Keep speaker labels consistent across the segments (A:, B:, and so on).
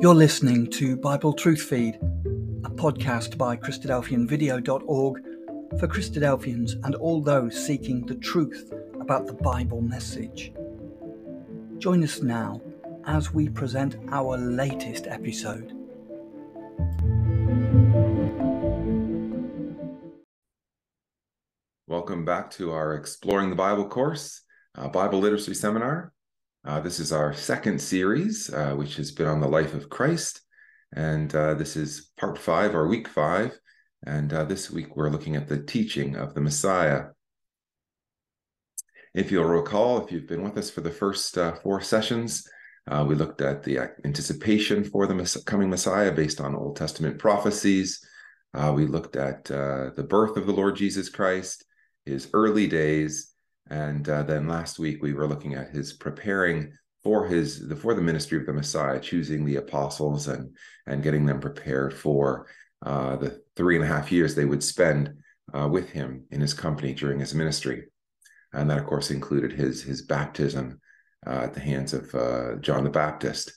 A: You're listening to Bible Truth Feed, a podcast by Christadelphianvideo.org for Christadelphians and all those seeking the truth about the Bible message. Join us now as we present our latest episode.
B: Welcome back to our Exploring the Bible course, Bible Literacy Seminar. Uh, this is our second series, uh, which has been on the life of Christ. And uh, this is part five or week five. And uh, this week we're looking at the teaching of the Messiah. If you'll recall, if you've been with us for the first uh, four sessions, uh, we looked at the anticipation for the coming Messiah based on Old Testament prophecies. we looked at the birth of the Lord Jesus Christ, his early days, and uh, then last week we were looking at his preparing for his the for the ministry of the Messiah, choosing the apostles and and getting them prepared for uh, the three and a half years they would spend uh, with him in his company during his ministry, and that of course included his his baptism uh, at the hands of uh, John the Baptist.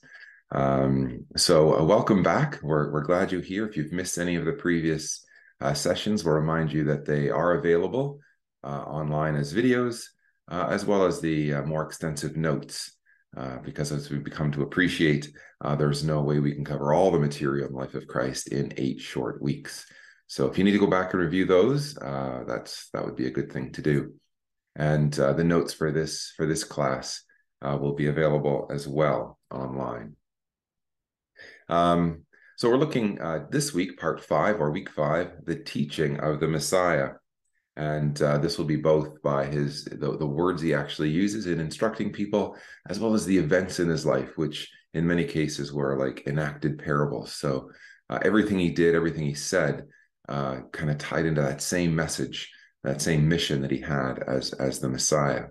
B: Um, so uh, welcome back. We're we're glad you're here. If you've missed any of the previous sessions, we'll remind you that they are available online as videos, uh, as well as the uh, more extensive notes. because as we've become to appreciate, there's no way we can cover all the material in the life of Christ in eight short weeks. So if you need to go back and review those, that's that would be a good thing to do. And the notes for this for this class will be available as well online. Um, so we're looking uh, this week, part five or week five, the teaching of the Messiah and uh, this will be both by his the, the words he actually uses in instructing people as well as the events in his life which in many cases were like enacted parables. So uh, everything he did everything he said uh, kind of tied into that same message that same mission that he had as as the messiah.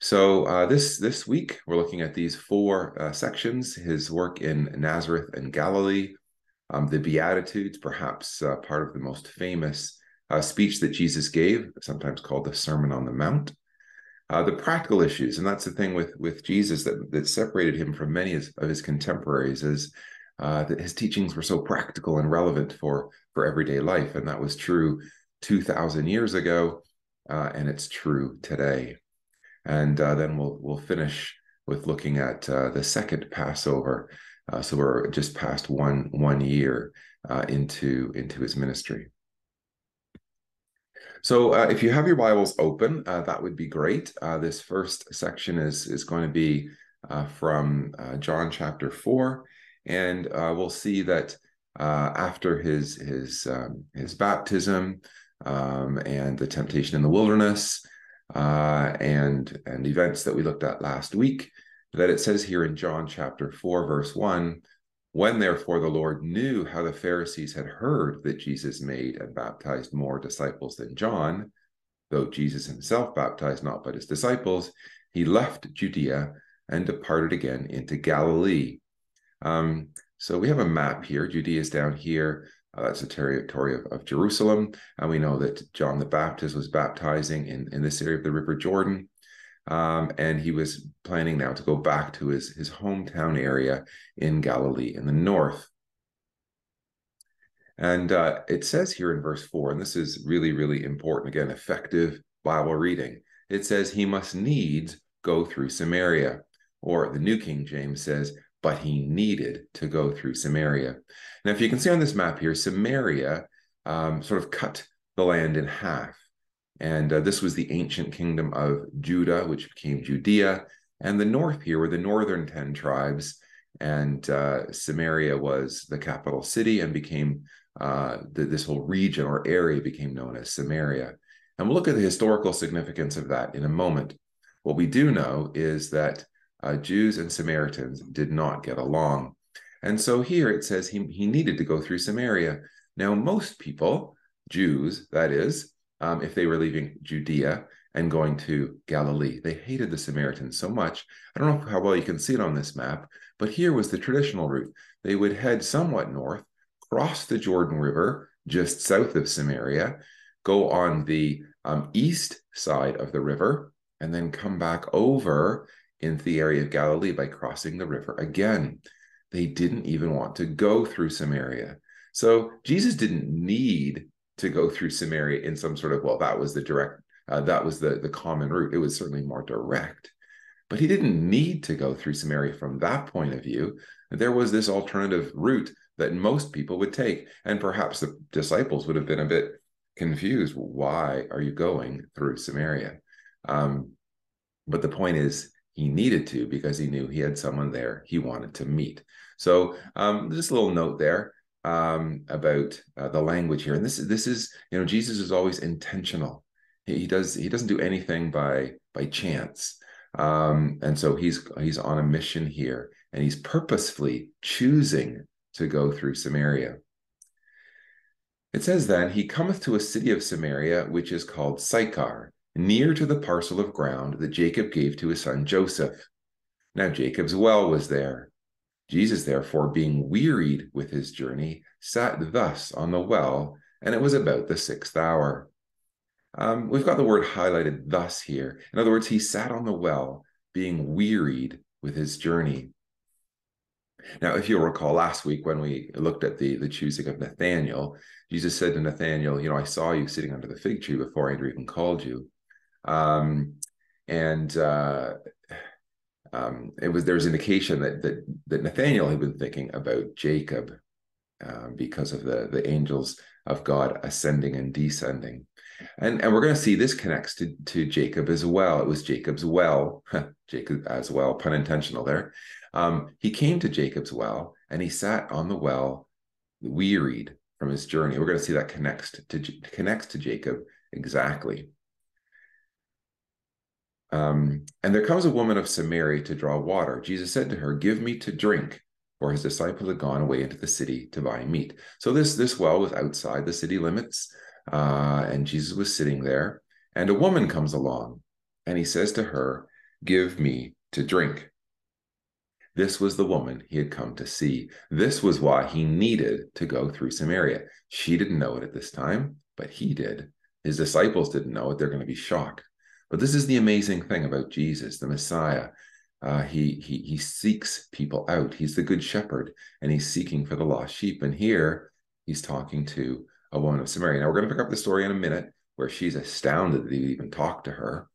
B: So uh, this this week we're looking at these four uh, sections his work in nazareth and galilee um, the beatitudes perhaps uh, part of the most famous a speech that Jesus gave, sometimes called the Sermon on the Mount. Uh, the practical issues, and that's the thing with with Jesus that that separated him from many of his contemporaries, is uh, that his teachings were so practical and relevant for for everyday life, and that was true two thousand years ago, uh, and it's true today. And uh, then we'll we'll finish with looking at uh, the second Passover. So we're just past one one year into into his ministry. So uh, if you have your Bibles open, uh, that would be great. Uh, this first section is is going to be uh, from uh, John chapter four, and uh, we'll see that after his his um, his baptism um, and the temptation in the wilderness and and events that we looked at last week, that it says here in John chapter four verse one when therefore the Lord knew how the Pharisees had heard that Jesus made and baptized more disciples than John, though Jesus himself baptized not but his disciples, he left Judea and departed again into Galilee. Um, so we have a map here. Judea is down here. Uh, that's the territory of, of, Jerusalem. And we know that John the Baptist was baptizing in, in this area of the River Jordan. Um, and he was planning now to go back to his, his hometown area in Galilee in the north. And uh, it says here in verse 4, and this is really, really important again, effective Bible reading. It says, He must needs go through Samaria. Or the New King James says, But he needed to go through Samaria. Now, if you can see on this map here, Samaria um, sort of cut the land in half. And uh, this was the ancient kingdom of Judah, which became Judea. And the north here were the northern 10 tribes. And uh, Samaria was the capital city and became uh, the, this whole region or area became known as Samaria. And we'll look at the historical significance of that in a moment. What we do know is that uh, Jews and Samaritans did not get along. And so here it says he, he needed to go through Samaria. Now, most people, Jews, that is, um, if they were leaving Judea and going to Galilee. They hated the Samaritans so much. I don't know how well you can see it on this map, but here was the traditional route. They would head somewhat north, cross the Jordan River just south of Samaria, go on the um, east side of the river, and then come back over into the area of Galilee by crossing the river again. they didn't even want to go through Samaria. So Jesus didn't need to go through Samaria in some sort of, well, that was the direct, uh, that was the, the common route. It was certainly more direct. But he didn't need to go through Samaria from that point of view. There was this alternative route that most people would take. And perhaps the disciples would have been a bit confused. Why are you going through Samaria? Um, but the point is, he needed to because he knew he had someone there he wanted to meet. So um, just a little note there um, about uh, the language here, and this this is you know Jesus is always intentional. He, he does he doesn't do anything by by chance, um, and so he's he's on a mission here, and he's purposefully choosing to go through Samaria. It says then, he cometh to a city of Samaria, which is called Sychar, near to the parcel of ground that Jacob gave to his son Joseph. Now Jacob's well was there. Jesus, therefore, being wearied with his journey, sat thus on the well, and it was about the sixth hour. Um, we've got the word highlighted thus here. In other words, he sat on the well, being wearied with his journey. Now, if you'll recall last week when we looked at the, the choosing of Nathaniel, Jesus said to Nathaniel, You know, I saw you sitting under the fig tree before I even called you. Um, and uh, um, it was there's indication that, that that Nathaniel had been thinking about Jacob uh, because of the the angels of God ascending and descending. And, and we're going to see this connects to, to Jacob as well. It was Jacob's well, Jacob as well, pun intentional there. Um, he came to Jacob's well and he sat on the well, wearied from his journey. We're going to see that connects to, to connects to Jacob exactly. Um, and there comes a woman of Samaria to draw water. Jesus said to her, Give me to drink, for his disciples had gone away into the city to buy meat. So this, this well was outside the city limits, uh, and Jesus was sitting there. And a woman comes along, and he says to her, Give me to drink. This was the woman he had come to see. This was why he needed to go through Samaria. She didn't know it at this time, but he did. His disciples didn't know it. They're going to be shocked. But this is the amazing thing about Jesus, the Messiah. Uh, he he he seeks people out. He's the good shepherd, and he's seeking for the lost sheep. And here he's talking to a woman of Samaria. Now we're going to pick up the story in a minute, where she's astounded that he even talked to her.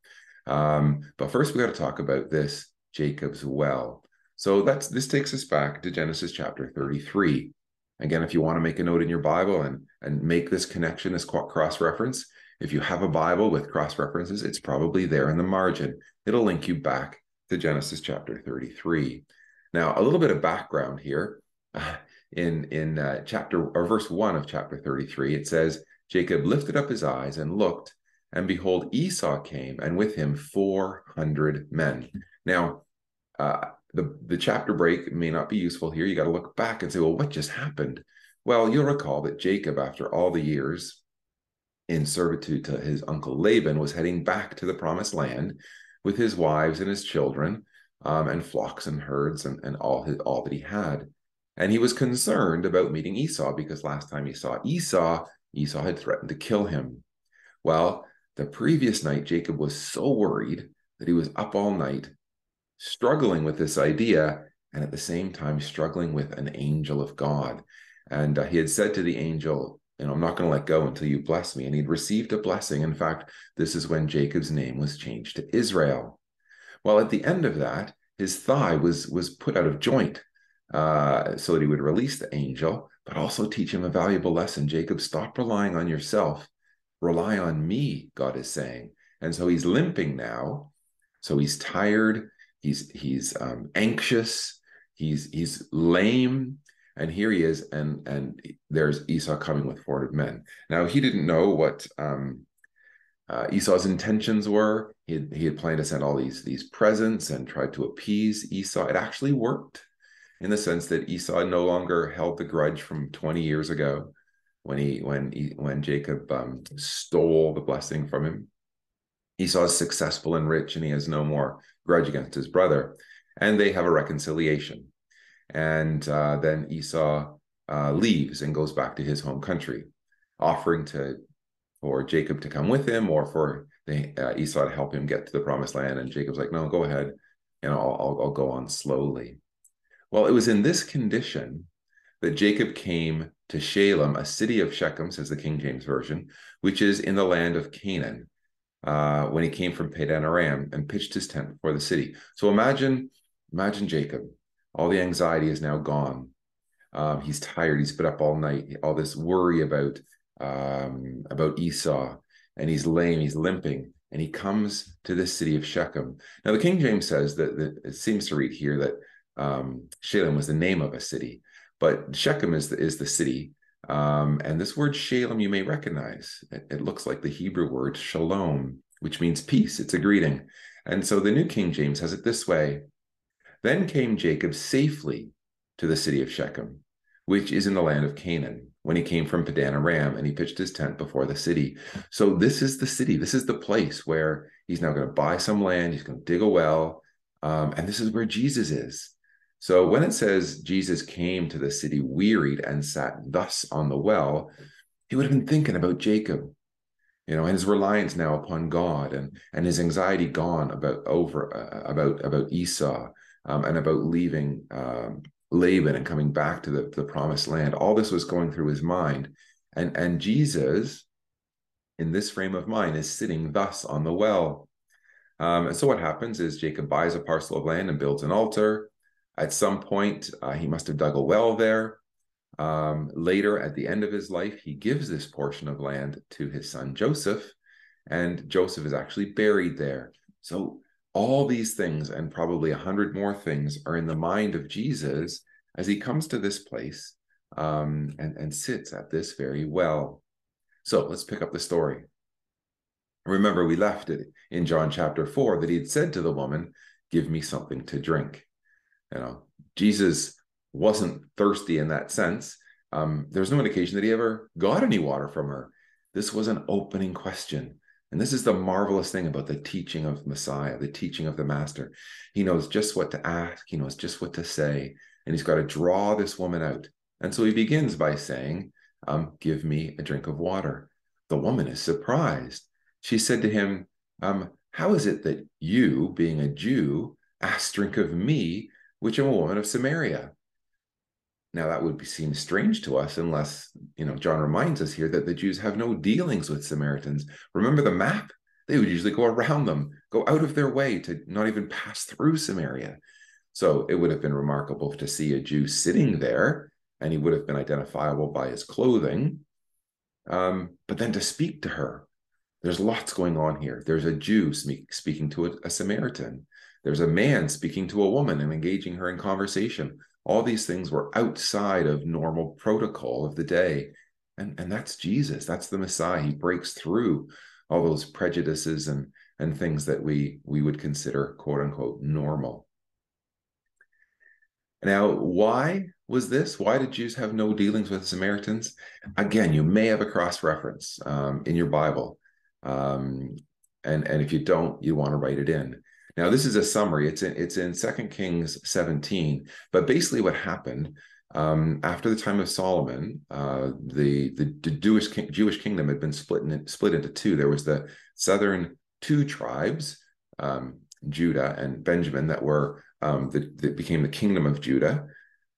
B: Um, but first, we got to talk about this Jacob's well. So that's this takes us back to Genesis chapter 33. Again, if you want to make a note in your Bible and and make this connection, this cross reference, if you have a Bible with cross references, it's probably there in the margin. It'll link you back to Genesis chapter 33. Now, a little bit of background here. in in uh, chapter or verse 1 of chapter 33, it says, Jacob lifted up his eyes and looked, and behold, Esau came, and with him 400 men. Now, uh, the, the chapter break may not be useful here. You got to look back and say, well, what just happened? Well, you'll recall that Jacob, after all the years in servitude to his uncle Laban, was heading back to the promised land with his wives and his children, um, and flocks and herds and, and all his all that he had. And he was concerned about meeting Esau because last time he saw Esau, Esau had threatened to kill him. Well, the previous night, Jacob was so worried that he was up all night, struggling with this idea, and at the same time struggling with an angel of God. And uh, he had said to the angel, know, I'm not going to let go until you bless me. And he'd received a blessing. In fact, this is when Jacob's name was changed to Israel. Well, at the end of that, his thigh was was put out of joint uh, so that he would release the angel, but also teach him a valuable lesson. Jacob, stop relying on yourself. Rely on me, God is saying. And so he's limping now. So he's tired. He's he's um, anxious. He's he's lame and here he is and and there's esau coming with 400 men. Now he didn't know what um, uh, esau's intentions were. He had, he had planned to send all these these presents and tried to appease esau. It actually worked in the sense that esau no longer held the grudge from 20 years ago when he when he, when jacob um, stole the blessing from him. Esau is successful and rich and he has no more grudge against his brother. And they have a reconciliation and uh, then Esau uh, leaves and goes back to his home country, offering to for Jacob to come with him or for the, uh, Esau to help him get to the promised land. And Jacob's like, no, go ahead. and I'll, I'll, I'll go on slowly. Well, it was in this condition that Jacob came to Shalem, a city of Shechem, says the King James Version, which is in the land of Canaan, uh, when he came from Padan Aram and pitched his tent before the city. So imagine, imagine Jacob. All the anxiety is now gone. Um, he's tired. He's been up all night. All this worry about um, about Esau, and he's lame. He's limping, and he comes to this city of Shechem. Now, the King James says that, that it seems to read here that um, Shalem was the name of a city, but Shechem is the, is the city. Um, and this word Shalem you may recognize. It, it looks like the Hebrew word shalom, which means peace. It's a greeting. And so the New King James has it this way Then came Jacob safely to the city of Shechem, which is in the land of Canaan, when he came from Padan Aram and he pitched his tent before the city. So this is the city. This is the place where he's now going to buy some land. He's going to dig a well. Um, and this is where Jesus is. So when it says Jesus came to the city wearied and sat thus on the well, he would have been thinking about Jacob, you know, and his reliance now upon God and and his anxiety gone about over uh, about about Esau um, and about leaving um, Laban and coming back to the, the promised land. All this was going through his mind, and and Jesus, in this frame of mind, is sitting thus on the well. Um, and so what happens is Jacob buys a parcel of land and builds an altar. At some point, uh, he must have dug a well there. Um, later, at the end of his life, he gives this portion of land to his son Joseph, and Joseph is actually buried there. So, all these things, and probably a hundred more things, are in the mind of Jesus as he comes to this place um, and, and sits at this very well. So, let's pick up the story. Remember, we left it in John chapter 4 that he had said to the woman, Give me something to drink. You know, Jesus wasn't thirsty in that sense. Um, there's no indication that he ever got any water from her. This was an opening question. And this is the marvelous thing about the teaching of Messiah, the teaching of the Master. He knows just what to ask, he knows just what to say, and he's got to draw this woman out. And so he begins by saying, um, Give me a drink of water. The woman is surprised. She said to him, um, How is it that you, being a Jew, ask drink of me, which am a woman of Samaria. Now that would seem strange to us unless, you know, John reminds us here that the Jews have no dealings with Samaritans. Remember the map? They would usually go around them, go out of their way to not even pass through Samaria. So it would have been remarkable to see a Jew sitting there, and he would have been identifiable by his clothing. Um, but then to speak to her, there's lots going on here. There's a Jew speak, speaking to a, a Samaritan. There's a man speaking to a woman and engaging her in conversation. All these things were outside of normal protocol of the day. And, and that's Jesus. That's the Messiah. He breaks through all those prejudices and, and things that we, we would consider quote unquote normal. Now, why was this? Why did Jews have no dealings with Samaritans? Again, you may have a cross reference um, in your Bible. Um, and, and if you don't, you want to write it in. Now, this is a summary. It's in it's in Second Kings 17. But basically, what happened um, after the time of Solomon, uh, the, the, the Jewish king, Jewish kingdom had been split in, split into two. There was the southern two tribes, um, Judah and Benjamin, that were um, the, that became the kingdom of Judah,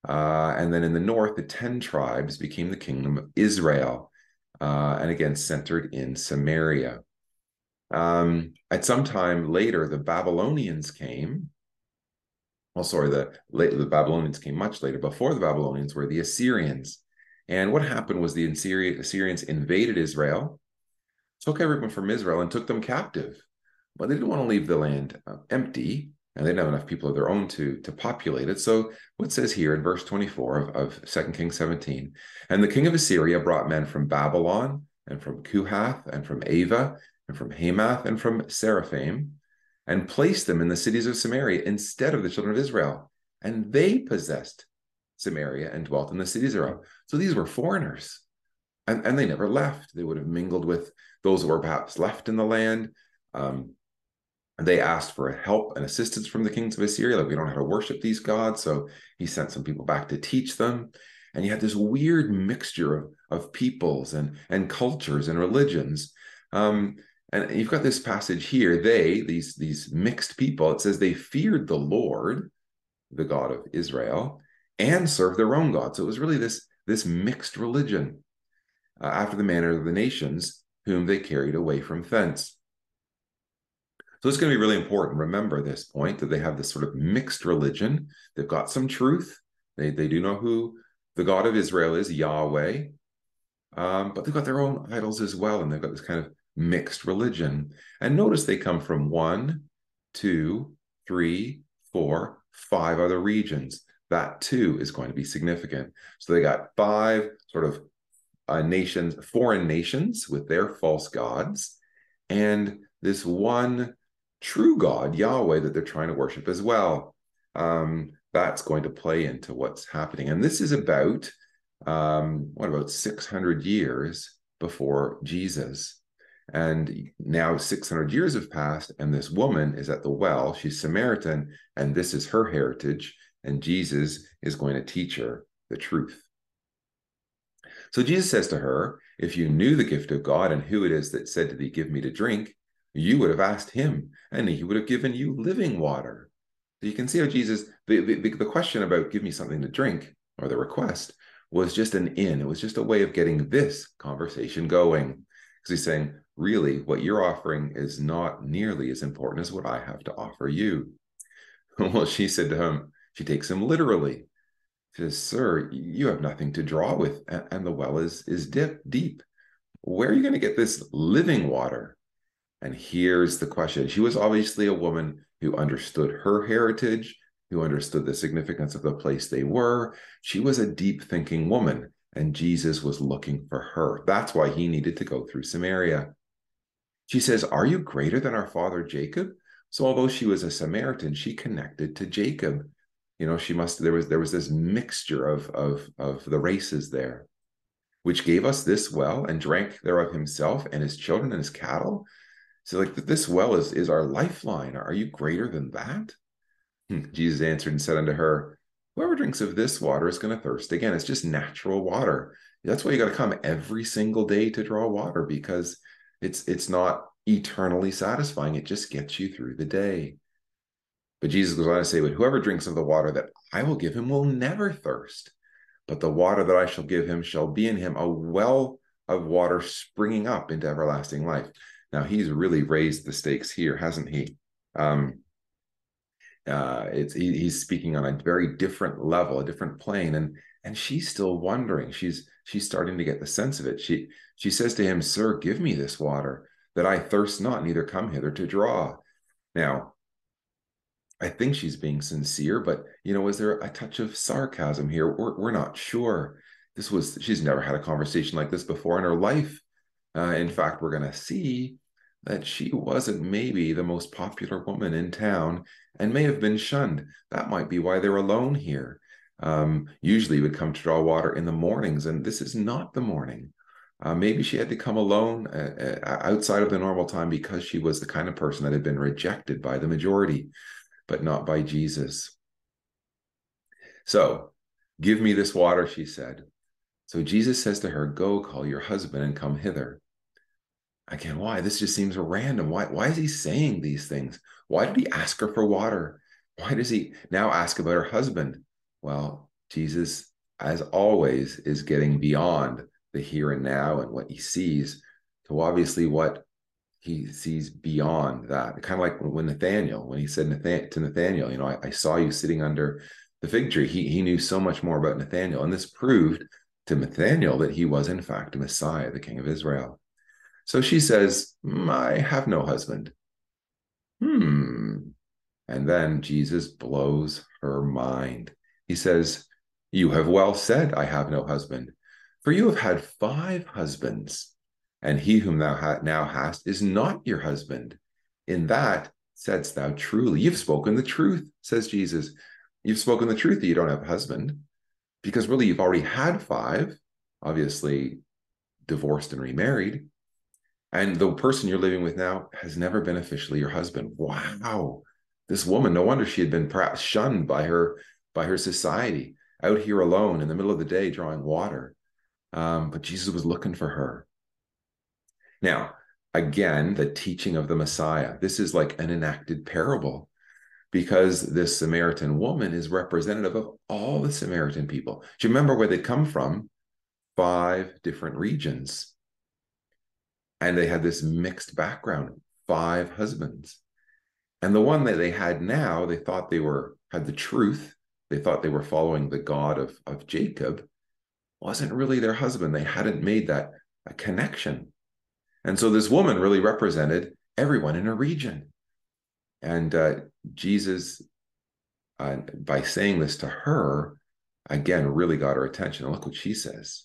B: uh, and then in the north, the ten tribes became the kingdom of Israel, uh, and again centered in Samaria. Um, at some time later, the Babylonians came. Well, sorry, the the Babylonians came much later. Before the Babylonians were the Assyrians. And what happened was the Assyrians invaded Israel, took everyone from Israel, and took them captive. But they didn't want to leave the land uh, empty, and they didn't have enough people of their own to, to populate it. So, what says here in verse 24 of, of 2 Kings 17 And the king of Assyria brought men from Babylon, and from Cuthah, and from Ava, and from Hamath and from Sepharvaim, and placed them in the cities of Samaria instead of the children of Israel. And they possessed Samaria and dwelt in the cities thereof. So these were foreigners. And, and they never left. They would have mingled with those who were perhaps left in the land. Um, they asked for help and assistance from the kings of Assyria. Like, we don't know how to worship these gods. So he sent some people back to teach them. And you had this weird mixture of, of peoples and, and cultures and religions. Um, and you've got this passage here. They, these these mixed people, it says they feared the Lord the God of Israel and served their own God. So it was really this, this mixed religion uh, after the manner of the nations whom they carried away from thence. So it's going to be really important. Remember this point that they have this sort of mixed religion. They've got some truth. They, they do know who the God of Israel is, Yahweh. Um, but they've got their own idols as well. And they've got this kind of mixed religion. And notice they come from one, two, three, four, five other regions. That too is going to be significant. So they got five sort of uh, nations, foreign nations with their false gods, and this one true God, Yahweh, that they're trying to worship as well. Um, that's going to play into what's happening. And this is about, um, what about 600 years before Jesus? And now 600 years have passed, and this woman is at the well. She's Samaritan, and this is her heritage. And Jesus is going to teach her the truth. So Jesus says to her, If you knew the gift of God and who it is that said to thee, Give me to drink, you would have asked him, and he would have given you living water. So you can see how Jesus, the, the, the question about give me something to drink, or the request, was just an in. It was just a way of getting this conversation going. Because he's saying, really, what you're offering is not nearly as important as what I have to offer you. well, she said to him, she takes him literally. She says, Sir, you have nothing to draw with, and the well is, is dip, deep. Where are you going to get this living water? And here's the question She was obviously a woman who understood her heritage, who understood the significance of the place they were. She was a deep thinking woman, and Jesus was looking for her. That's why he needed to go through Samaria. She says, Are you greater than our father Jacob? So, although she was a Samaritan, she connected to Jacob. You know, she must, there was, there was this mixture of, of, of the races there, which gave us this well and drank thereof himself and his children and his cattle. So, like this well is is our lifeline. Are you greater than that? Hmm. Jesus answered and said unto her, Whoever drinks of this water is going to thirst again. It's just natural water. That's why you got to come every single day to draw water because it's it's not eternally satisfying. It just gets you through the day. But Jesus goes on to say, But whoever drinks of the water that I will give him will never thirst. But the water that I shall give him shall be in him a well of water springing up into everlasting life. Now he's really raised the stakes here, hasn't he? Um, uh, it's he, he's speaking on a very different level, a different plane, and and she's still wondering. She's she's starting to get the sense of it. She she says to him, "Sir, give me this water, that I thirst not, neither come hither to draw." Now, I think she's being sincere, but you know, is there a touch of sarcasm here? We're we're not sure. This was she's never had a conversation like this before in her life. Uh, in fact, we're going to see that she wasn't maybe the most popular woman in town and may have been shunned. That might be why they're alone here. Um, usually would come to draw water in the mornings, and this is not the morning. Uh, maybe she had to come alone uh, uh, outside of the normal time because she was the kind of person that had been rejected by the majority, but not by Jesus. So, give me this water, she said. So Jesus says to her, Go call your husband and come hither again, why? This just seems random. Why, why is he saying these things? Why did he ask her for water? Why does he now ask about her husband? Well, Jesus, as always, is getting beyond the here and now and what he sees to obviously what he sees beyond that. Kind of like when Nathaniel, when he said Nathan- to Nathaniel, you know, I, I saw you sitting under the fig tree. He, he knew so much more about Nathaniel. And this proved to Nathaniel that he was, in fact, Messiah, the King of Israel. So she says, mm, I have no husband. Hmm. And then Jesus blows her mind. He says, You have well said, I have no husband, for you have had five husbands, and he whom thou ha- now hast is not your husband. In that saidst thou truly. You've spoken the truth, says Jesus. You've spoken the truth that you don't have a husband, because really you've already had five, obviously divorced and remarried and the person you're living with now has never been officially your husband wow this woman no wonder she had been perhaps shunned by her by her society out here alone in the middle of the day drawing water um, but jesus was looking for her now again the teaching of the messiah this is like an enacted parable because this Samaritan woman is representative of all the Samaritan people. Do you remember where they come from? Five different regions. And they had this mixed background, five husbands. And the one that they had now, they thought they were had the truth. They thought they were following the God of, of Jacob, wasn't really their husband. They hadn't made that a connection. And so this woman really represented everyone in a region. And uh, Jesus, uh, by saying this to her, again, really got her attention. And look what she says.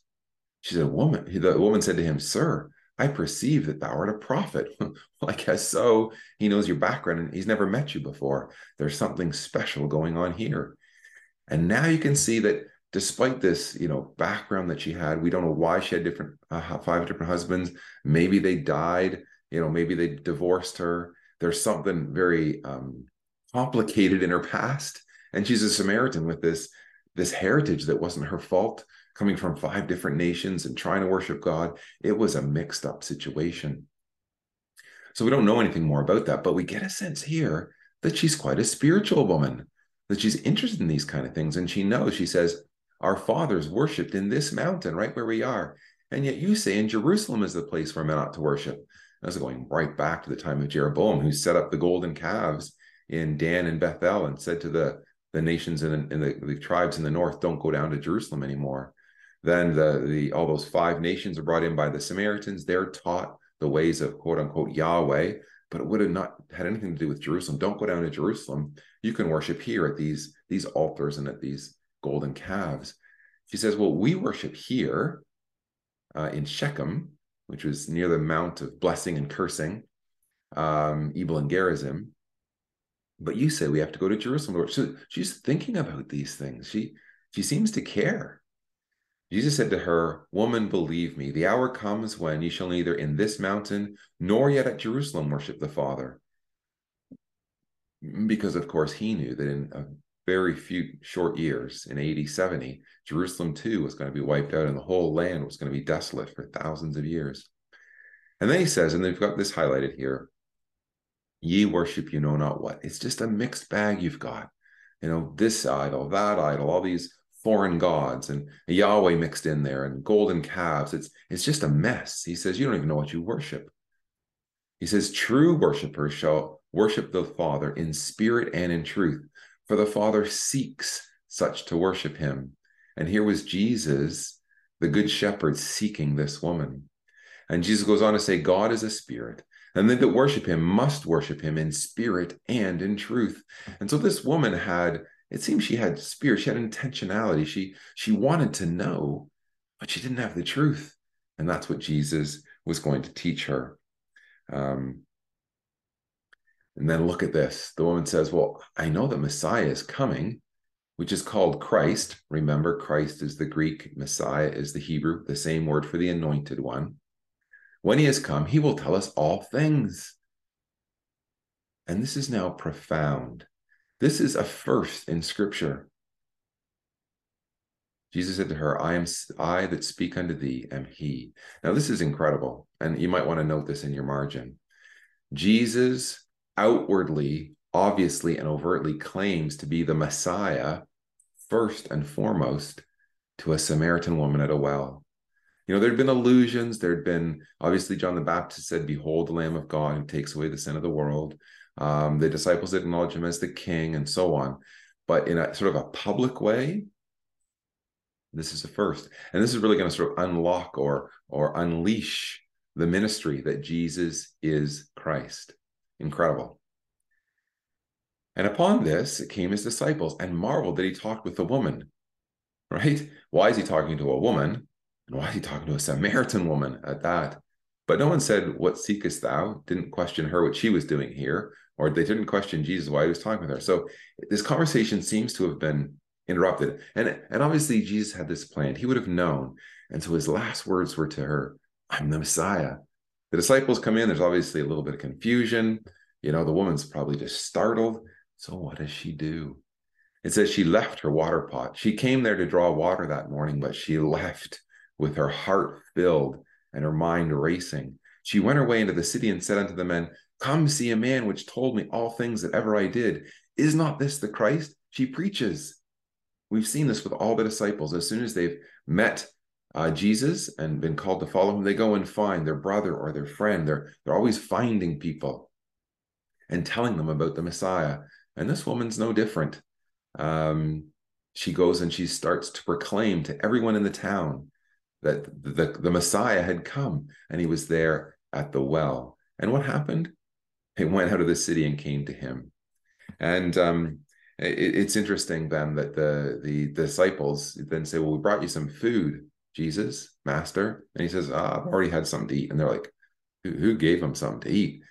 B: She said, Woman, the woman said to him, Sir, I perceive that thou art a prophet. I guess so. He knows your background and he's never met you before. There's something special going on here. And now you can see that despite this, you know, background that she had, we don't know why she had different uh, five different husbands. Maybe they died. You know, maybe they divorced her. There's something very um, complicated in her past, and she's a Samaritan with this this heritage that wasn't her fault, coming from five different nations and trying to worship God. It was a mixed up situation. So we don't know anything more about that, but we get a sense here that she's quite a spiritual woman, that she's interested in these kind of things. And she knows, she says, Our fathers worshiped in this mountain right where we are. And yet you say in Jerusalem is the place where men ought to worship. That's going right back to the time of Jeroboam, who set up the golden calves in Dan and Bethel and said to the the nations and the, the tribes in the north don't go down to Jerusalem anymore. Then the, the all those five nations are brought in by the Samaritans. They're taught the ways of quote unquote Yahweh, but it would have not had anything to do with Jerusalem. Don't go down to Jerusalem. You can worship here at these these altars and at these golden calves. She says, "Well, we worship here uh, in Shechem, which was near the Mount of Blessing and Cursing, um, Ebal and Gerizim, but you say we have to go to Jerusalem. So she's thinking about these things. She she seems to care. Jesus said to her, Woman, believe me, the hour comes when you shall neither in this mountain nor yet at Jerusalem worship the Father. Because, of course, he knew that in very few short years, in AD 70, Jerusalem too was going to be wiped out and the whole land was going to be desolate for thousands of years. And then he says, and they've got this highlighted here ye worship you know not what. It's just a mixed bag you've got. You know, this idol, that idol, all these foreign gods and Yahweh mixed in there and golden calves. It's it's just a mess. He says, You don't even know what you worship. He says, True worshippers shall worship the Father in spirit and in truth, for the Father seeks such to worship him. And here was Jesus, the good shepherd, seeking this woman. And Jesus goes on to say, God is a spirit, and they that worship him must worship him in spirit and in truth. And so this woman had, it seems she had spirit, she had intentionality. She she wanted to know, but she didn't have the truth. And that's what Jesus was going to teach her. Um, and then look at this. The woman says, Well, I know that Messiah is coming, which is called Christ. Remember, Christ is the Greek, Messiah is the Hebrew, the same word for the anointed one. When he has come, he will tell us all things. And this is now profound. This is a first in scripture. Jesus said to her, I am I that speak unto thee am he. Now, this is incredible. And you might want to note this in your margin. Jesus outwardly, obviously, and overtly claims to be the Messiah first and foremost to a Samaritan woman at a well you know, there'd been allusions. There'd been obviously John the Baptist said, Behold the Lamb of God who takes away the sin of the world. Um, the disciples acknowledge him as the king and so on. But in a sort of a public way, this is the first. And this is really going to sort of unlock or or unleash the ministry that Jesus is Christ. Incredible. And upon this came his disciples and marveled that he talked with the woman. Right? Why is he talking to a woman? And why is he talking to a Samaritan woman at that? But no one said, What seekest thou? Didn't question her what she was doing here, or they didn't question Jesus why he was talking with her. So this conversation seems to have been interrupted. And, and obviously, Jesus had this planned. He would have known. And so his last words were to her, I'm the Messiah. The disciples come in. There's obviously a little bit of confusion. You know, the woman's probably just startled. So what does she do? It says she left her water pot. She came there to draw water that morning, but she left with her heart filled and her mind racing. She went her way into the city and said unto the men, Come see a man which told me all things that ever I did. Is not this the Christ? She preaches. We've seen this with all the disciples. As soon as they've met uh, Jesus and been called to follow him, they go and find their brother or their friend. They're, they're always finding people and telling them about the Messiah. And this woman's no different. Um, she goes and she starts to proclaim to everyone in the town that the, the Messiah had come and he was there at the well. And what happened? They went out of the city and came to him. And um, it, it's interesting then that the the disciples then say, "Well, we brought you some food, Jesus, Master," and he says, oh, "I've already had something to eat." And they're like, "Who, who gave him something to eat?"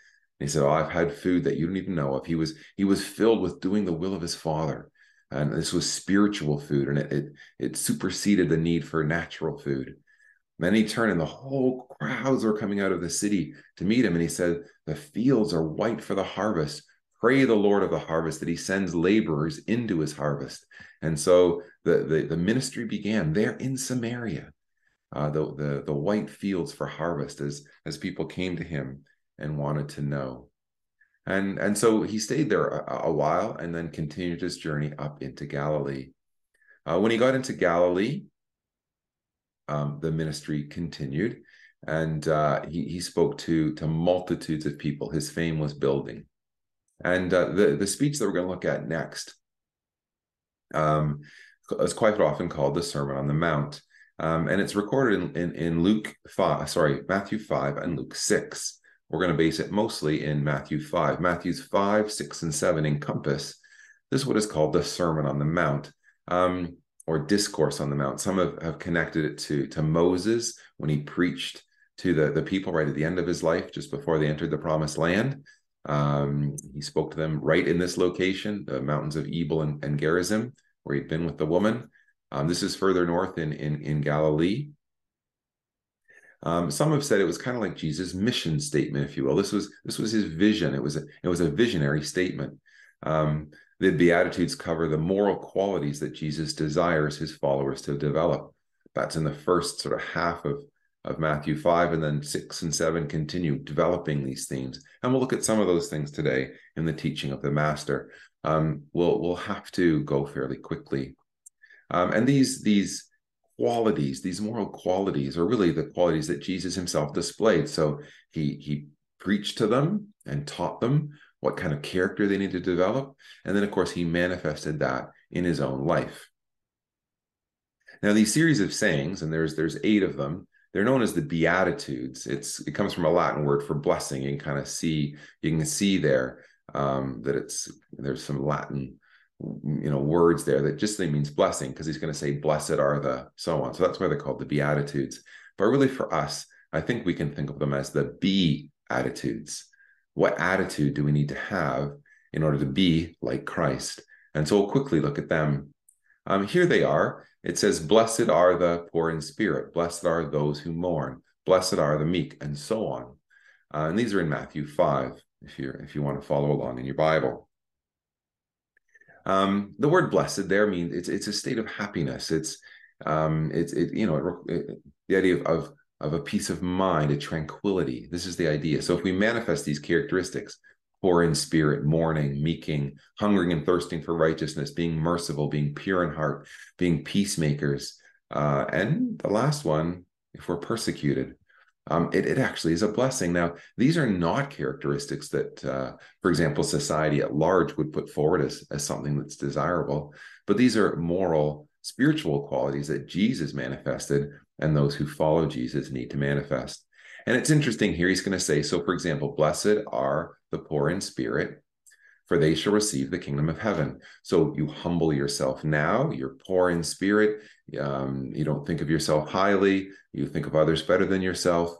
B: And he said, "Oh, I've had food that you don't even know of." He was he was filled with doing the will of his Father, and this was spiritual food, and it it, it superseded the need for natural food. Then he turned, and the whole crowds were coming out of the city to meet him. And he said, The fields are white for the harvest. Pray the Lord of the harvest that he sends laborers into his harvest. And so the, the, the ministry began there in Samaria, uh, the, the, the white fields for harvest as, as people came to him and wanted to know. And, and so he stayed there a, a while and then continued his journey up into Galilee. Uh, when he got into Galilee, um, the ministry continued, and uh, he he spoke to to multitudes of people. His fame was building, and uh, the the speech that we're going to look at next um, is quite often called the Sermon on the Mount, um, and it's recorded in, in in Luke five, sorry Matthew five and Luke six. We're going to base it mostly in Matthew five. Matthew's five, six, and seven encompass this is what is called the Sermon on the Mount. Um, or discourse on the mount some have, have connected it to to moses when he preached to the the people right at the end of his life just before they entered the promised land um, he spoke to them right in this location the mountains of ebal and, and gerizim where he'd been with the woman um, this is further north in in, in galilee um, some have said it was kind of like Jesus' mission statement, if you will. This was this was his vision. It was a, it was a visionary statement. Um, the Beatitudes cover the moral qualities that Jesus desires his followers to develop. That's in the first sort of half of, of Matthew 5, and then 6 and 7 continue developing these themes. And we'll look at some of those things today in the teaching of the Master. Um, we'll, we'll have to go fairly quickly. Um, and these, these qualities, these moral qualities, are really the qualities that Jesus himself displayed. So he, he preached to them and taught them what kind of character they need to develop. And then, of course, he manifested that in his own life. Now, these series of sayings, and there's there's eight of them, they're known as the Beatitudes. It's it comes from a Latin word for blessing. You can kind of see you can see there um, that it's there's some Latin you know words there that just means blessing because he's going to say blessed are the so on. So that's why they're called the Beatitudes. But really, for us, I think we can think of them as the be attitudes what attitude do we need to have in order to be like Christ? And so we'll quickly look at them. Um, here they are. It says, Blessed are the poor in spirit, blessed are those who mourn, blessed are the meek, and so on. Uh, and these are in Matthew 5, if you if you want to follow along in your Bible. Um, the word blessed there means it's it's a state of happiness. It's um, it's it, you know it, it, the idea of, of of a peace of mind, a tranquility. This is the idea. So if we manifest these characteristics, poor in spirit, mourning, meeking, hungering and thirsting for righteousness, being merciful, being pure in heart, being peacemakers, uh, and the last one, if we're persecuted, um, it, it, actually is a blessing. Now, these are not characteristics that, uh, for example, society at large would put forward as, as something that's desirable, but these are moral, spiritual qualities that Jesus manifested and those who follow Jesus need to manifest. And it's interesting here, he's going to say, so for example, blessed are the poor in spirit, for they shall receive the kingdom of heaven. So you humble yourself now, you're poor in spirit, um, you don't think of yourself highly, you think of others better than yourself.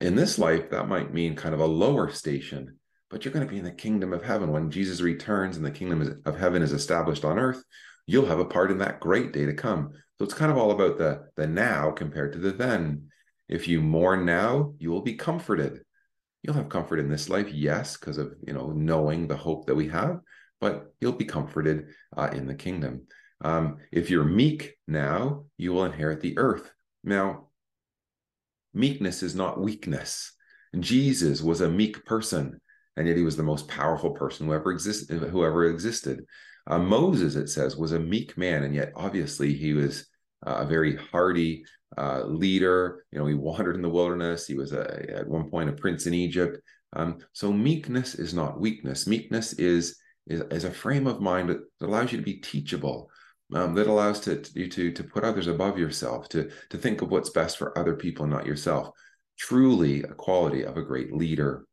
B: In this life, that might mean kind of a lower station, but you're going to be in the kingdom of heaven. When Jesus returns and the kingdom of heaven is established on earth, you'll have a part in that great day to come. So it's kind of all about the the now compared to the then. If you mourn now, you will be comforted. You'll have comfort in this life, yes, because of you know knowing the hope that we have, but you'll be comforted uh, in the kingdom. Um, if you're meek now, you will inherit the earth. Now, meekness is not weakness. Jesus was a meek person, and yet he was the most powerful person who ever existed. Who ever existed. Uh, Moses, it says, was a meek man, and yet obviously he was uh, a very hardy uh, leader. You know, he wandered in the wilderness. He was a, at one point a prince in Egypt. Um, so meekness is not weakness. Meekness is, is is a frame of mind that allows you to be teachable. Um, that allows to, you to to put others above yourself, to to think of what's best for other people, and not yourself. Truly, a quality of a great leader.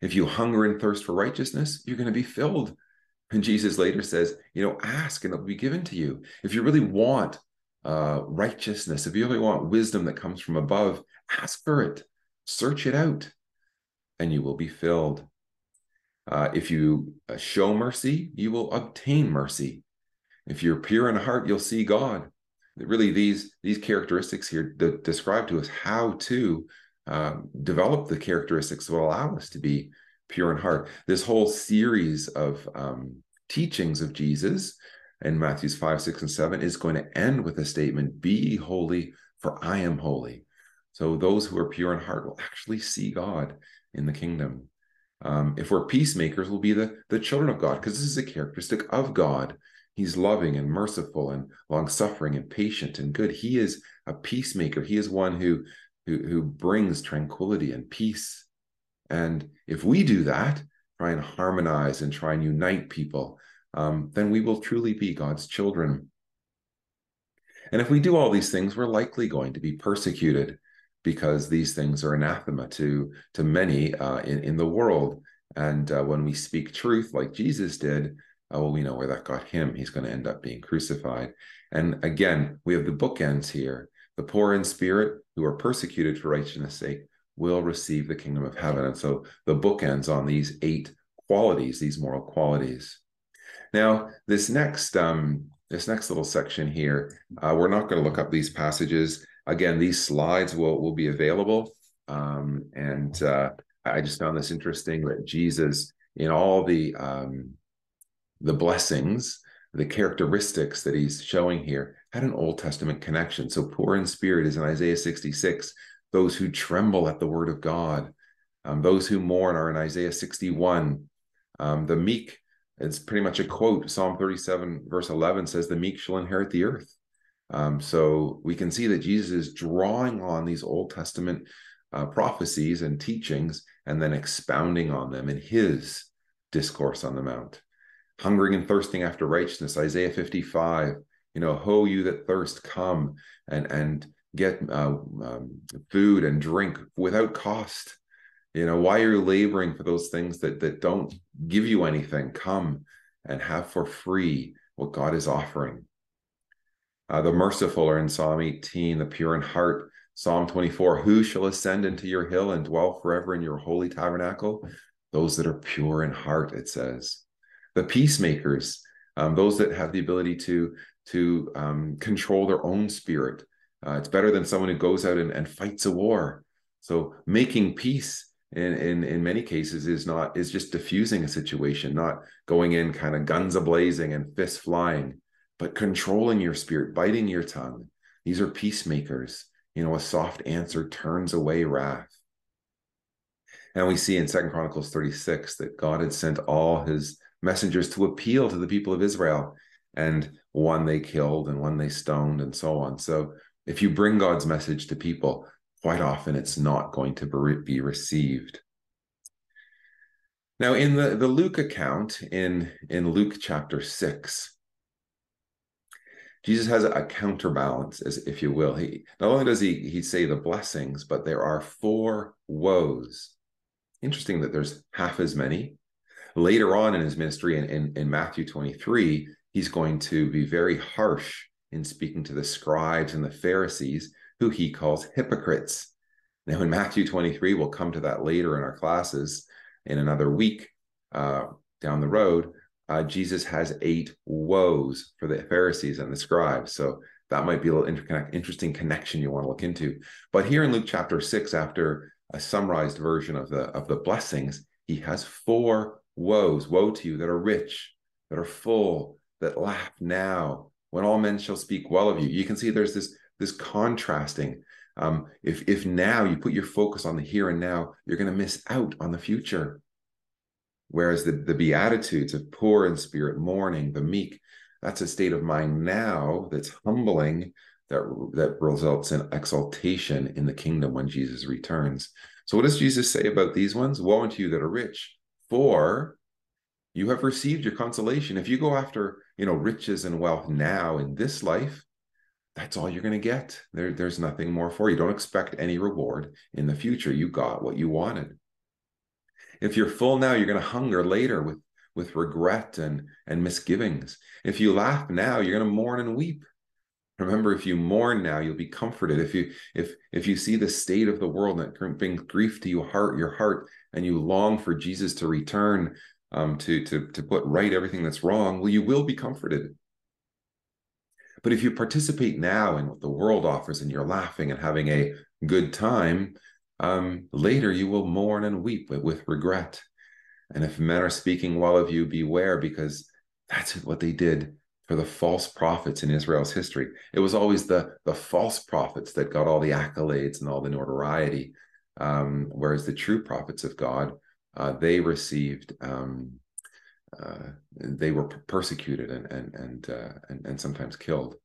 B: If you hunger and thirst for righteousness, you're going to be filled. And Jesus later says, you know, ask and it'll be given to you. If you really want uh, righteousness, if you really want wisdom that comes from above, ask for it, search it out, and you will be filled. Uh, if you uh, show mercy, you will obtain mercy. If you're pure in heart, you'll see God. Really, these these characteristics here that describe to us how to uh, develop the characteristics that will allow us to be pure in heart. This whole series of um, teachings of Jesus in Matthew's 5, 6, and 7 is going to end with a statement Be holy, for I am holy. So those who are pure in heart will actually see God in the kingdom. Um, if we're peacemakers, we'll be the, the children of God because this is a characteristic of God. He's loving and merciful and long suffering and patient and good. He is a peacemaker. He is one who, who, who brings tranquility and peace. And if we do that, try and harmonize and try and unite people, um, then we will truly be God's children. And if we do all these things, we're likely going to be persecuted because these things are anathema to to many uh, in in the world. And uh, when we speak truth, like Jesus did, uh, well, we know where that got him. He's going to end up being crucified. And again, we have the bookends here: the poor in spirit who are persecuted for righteousness' sake will receive the kingdom of heaven. And so the bookends on these eight qualities, these moral qualities. Now, this next um, this next little section here, uh, we're not going to look up these passages. Again, these slides will will be available, um, and uh, I just found this interesting that Jesus, in all the um, the blessings, the characteristics that he's showing here, had an Old Testament connection. So, poor in spirit is in Isaiah 66 those who tremble at the word of God. Um, those who mourn are in Isaiah 61. Um, the meek, it's pretty much a quote. Psalm 37, verse 11 says, The meek shall inherit the earth. Um, so we can see that Jesus is drawing on these Old Testament uh, prophecies and teachings and then expounding on them in his discourse on the Mount. Hungering and thirsting after righteousness, Isaiah 55, you know, ho, you that thirst, come and and get uh, um, food and drink without cost you know why you're laboring for those things that that don't give you anything come and have for free what god is offering. Uh, the merciful are in psalm 18 the pure in heart. Psalm 24 who shall ascend into your hill and dwell forever in your holy tabernacle? Those that are pure in heart it says. The peacemakers um, those that have the ability to to um, control their own spirit. Uh, it's better than someone who goes out and, and fights a war. So making peace in, in in many cases is not is just diffusing a situation, not going in kind of guns a blazing and fists flying, but controlling your spirit, biting your tongue. These are peacemakers. You know, a soft answer turns away wrath. And we see in Second Chronicles 36 that God had sent all his messengers to appeal to the people of Israel, and one they killed and one they stoned and so on. So if you bring God's message to people, quite often it's not going to be received. Now, in the, the Luke account, in, in Luke chapter 6, Jesus has a counterbalance, as if you will. He not only does he he say the blessings, but there are four woes. Interesting that there's half as many. Later on in his ministry, in, in, in Matthew 23, he's going to be very harsh in speaking to the scribes and the Pharisees, who he calls hypocrites. Now, in Matthew 23, we'll come to that later in our classes in another week uh, down the road. Uh, Jesus has eight woes for the Pharisees and the scribes. So that might be a little inter- interesting connection you want to look into. But here in Luke chapter six, after a summarized version of the of the blessings, he has four woes: woe to you that are rich, that are full, that laugh now, when all men shall speak well of you. You can see there's this this contrasting. Um, if if now you put your focus on the here and now, you're going to miss out on the future. Whereas the, the Beatitudes of poor in spirit, mourning, the meek, that's a state of mind now that's humbling, that, that results in exaltation in the kingdom when Jesus returns. So, what does Jesus say about these ones? Woe unto you that are rich, for you have received your consolation. If you go after, you know, riches and wealth now in this life, that's all you're going to get. There, there's nothing more for you. Don't expect any reward in the future. You got what you wanted. If you're full now, you're going to hunger later with with regret and and misgivings. If you laugh now, you're going to mourn and weep. Remember, if you mourn now, you'll be comforted. If you if if you see the state of the world that brings grief to your heart, your heart, and you long for Jesus to return um, to to to put right everything that's wrong, well, you will be comforted. But if you participate now in what the world offers and you're laughing and having a good time, um, later you will mourn and weep with, regret. And if men are speaking well of you, beware, because that's what they did for the false prophets in Israel's history. It was always the, the false prophets that got all the accolades and all the notoriety, um, whereas the true prophets of God, uh, they received, um, uh, they were persecuted and and and, uh, and and sometimes killed.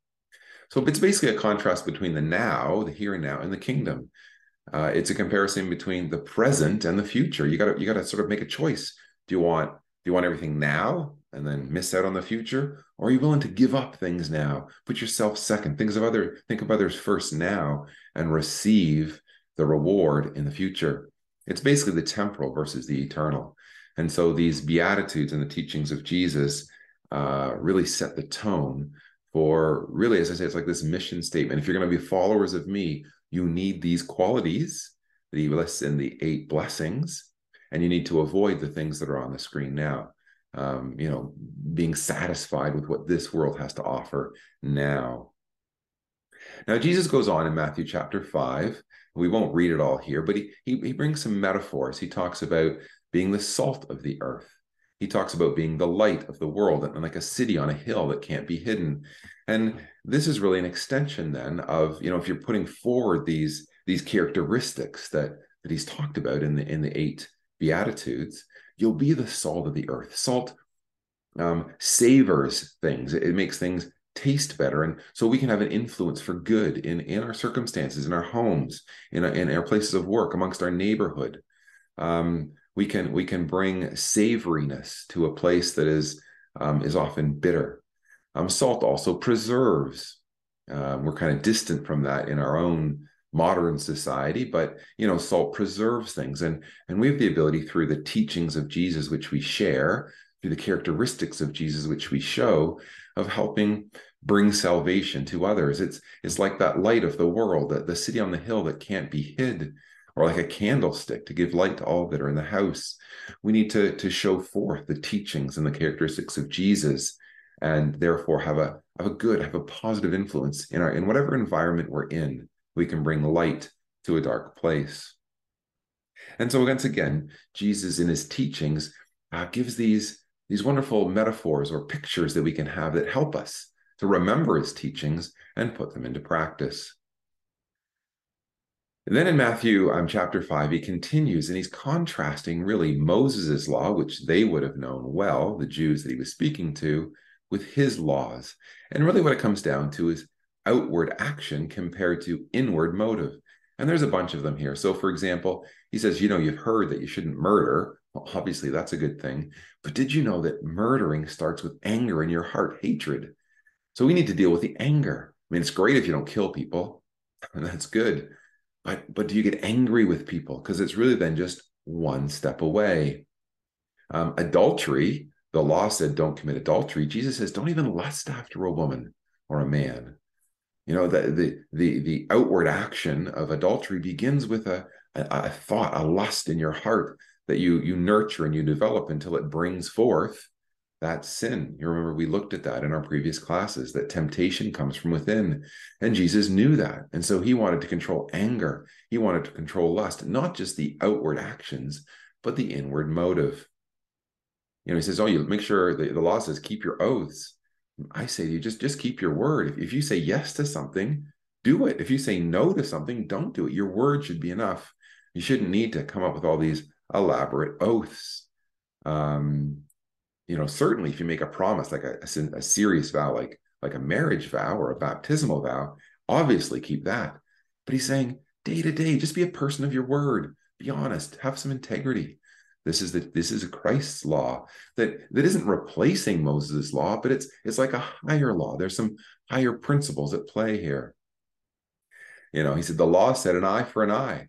B: So it's basically a contrast between the now, the here and now, and the kingdom. Uh, it's a comparison between the present and the future. You got to you got to sort of make a choice. Do you want do you want everything now and then miss out on the future, or are you willing to give up things now? Put yourself second. Think of other think of others first now and receive the reward in the future. It's basically the temporal versus the eternal. And so these beatitudes and the teachings of Jesus uh, really set the tone for really, as I say, it's like this mission statement. If you're going to be followers of me, you need these qualities that he lists in the eight blessings, and you need to avoid the things that are on the screen now. Um, you know, being satisfied with what this world has to offer now. Now, Jesus goes on in Matthew chapter 5. We won't read it all here, but he, he, he brings some metaphors. He talks about being the salt of the earth. He talks about being the light of the world and like a city on a hill that can't be hidden. And this is really an extension then of, you know, if you're putting forward these these characteristics that that he's talked about in the in the eight beatitudes, you'll be the salt of the earth. Salt um, savors things. It, it makes things taste better and so we can have an influence for good in in our circumstances in our homes in, in our places of work amongst our neighborhood um, we can we can bring savoriness to a place that is um, is often bitter um, salt also preserves. Um, we're kind of distant from that in our own modern society, but you know, salt preserves things, and and we have the ability through the teachings of Jesus, which we share, through the characteristics of Jesus, which we show, of helping bring salvation to others. It's it's like that light of the world, that the city on the hill that can't be hid, or like a candlestick to give light to all that are in the house. We need to to show forth the teachings and the characteristics of Jesus and therefore have a have a good have a positive influence in our in whatever environment we're in we can bring light to a dark place and so once again jesus in his teachings uh, gives these these wonderful metaphors or pictures that we can have that help us to remember his teachings and put them into practice and then in Matthew um, chapter 5, he continues and he's contrasting really Moses' law, which they would have known well, the Jews that he was speaking to, with his laws. And really, what it comes down to is outward action compared to inward motive. And there's a bunch of them here. So, for example, he says, You know, you've heard that you shouldn't murder. Well, obviously, that's a good thing. But did you know that murdering starts with anger in your heart, hatred? So, we need to deal with the anger. I mean, it's great if you don't kill people, and that's good. But, but do you get angry with people? Because it's really then just one step away. Um, adultery the law said don't commit adultery jesus says don't even lust after a woman or a man you know the the the, the outward action of adultery begins with a, a, a thought a lust in your heart that you you nurture and you develop until it brings forth that sin. You remember we looked at that in our previous classes that temptation comes from within. And Jesus knew that. And so he wanted to control anger. He wanted to control lust, not just the outward actions, but the inward motive. You know, he says, "Oh, you make sure the, the law says keep your oaths." I say to you, just just keep your word. If, if you say yes to something, do it. If you say no to something, don't do it. Your word should be enough. You shouldn't need to come up with all these elaborate oaths. Um, you know, certainly if you make a promise like a, a, a serious vow, like like a marriage vow or a baptismal vow, obviously keep that. But he's saying day to day, just be a person of your word. Be honest. Have some integrity. This is the this is Christ's law that that isn't replacing Moses' law, but it's it's like a higher law. There's some higher principles at play here. You know, he said the law said an eye for an eye.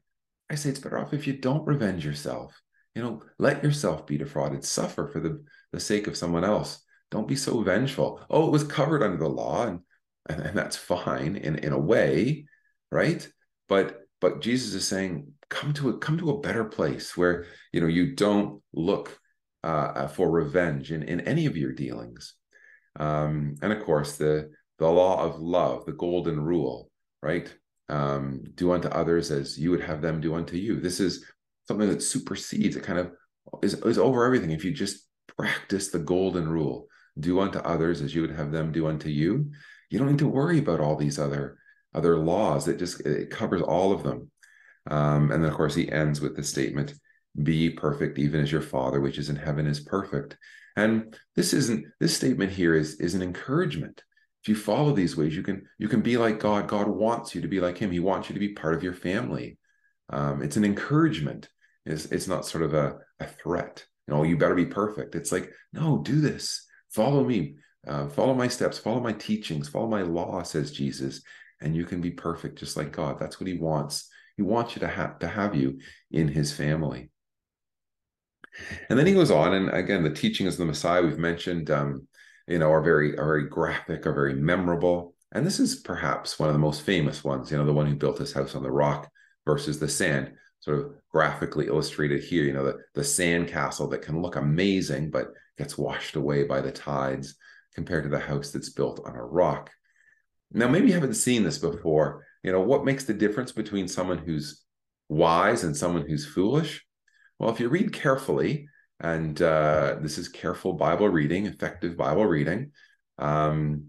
B: I say it's better off if you don't revenge yourself. You know, let yourself be defrauded, suffer for the, the sake of someone else. Don't be so vengeful. Oh, it was covered under the law, and, and, and that's fine in, in a way, right? But but Jesus is saying, come to a come to a better place where you know you don't look uh, uh, for revenge in, in any of your dealings. Um, and of course, the the law of love, the golden rule, right? Um, do unto others as you would have them do unto you. This is something that supersedes. It kind of is, is over everything. If you just practice the golden rule, do unto others as you would have them do unto you, you don't need to worry about all these other other laws. It just it covers all of them. Um, and then of course he ends with the statement, "Be perfect, even as your Father which is in heaven is perfect." And this isn't this statement here is is an encouragement. If you follow these ways, you can you can be like God. God wants you to be like Him. He wants you to be part of your family. Um, it's an encouragement. It's, it's not sort of a, a threat. You know, you better be perfect. It's like, no, do this. Follow me. Uh, follow my steps. Follow my teachings. Follow my law, says Jesus, and you can be perfect just like God. That's what He wants. He wants you to have to have you in His family. And then he goes on, and again, the teachings of the Messiah we've mentioned, um, you know, are very are very graphic, are very memorable. And this is perhaps one of the most famous ones. You know, the one who built his house on the rock versus the sand sort of graphically illustrated here you know the, the sand castle that can look amazing but gets washed away by the tides compared to the house that's built on a rock. Now maybe you haven't seen this before you know what makes the difference between someone who's wise and someone who's foolish? Well if you read carefully and uh, this is careful bible reading effective bible reading um,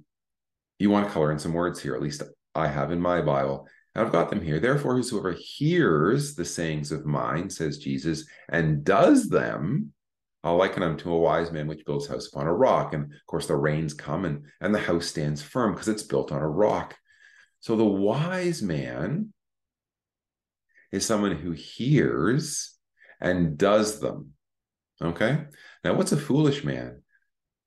B: you want to color in some words here at least i have in my bible I've got them here. Therefore, whosoever hears the sayings of mine, says Jesus, and does them, I'll liken them to a wise man which builds house upon a rock. And of course, the rains come and, and the house stands firm because it's built on a rock. So the wise man is someone who hears and does them. Okay. Now, what's a foolish man?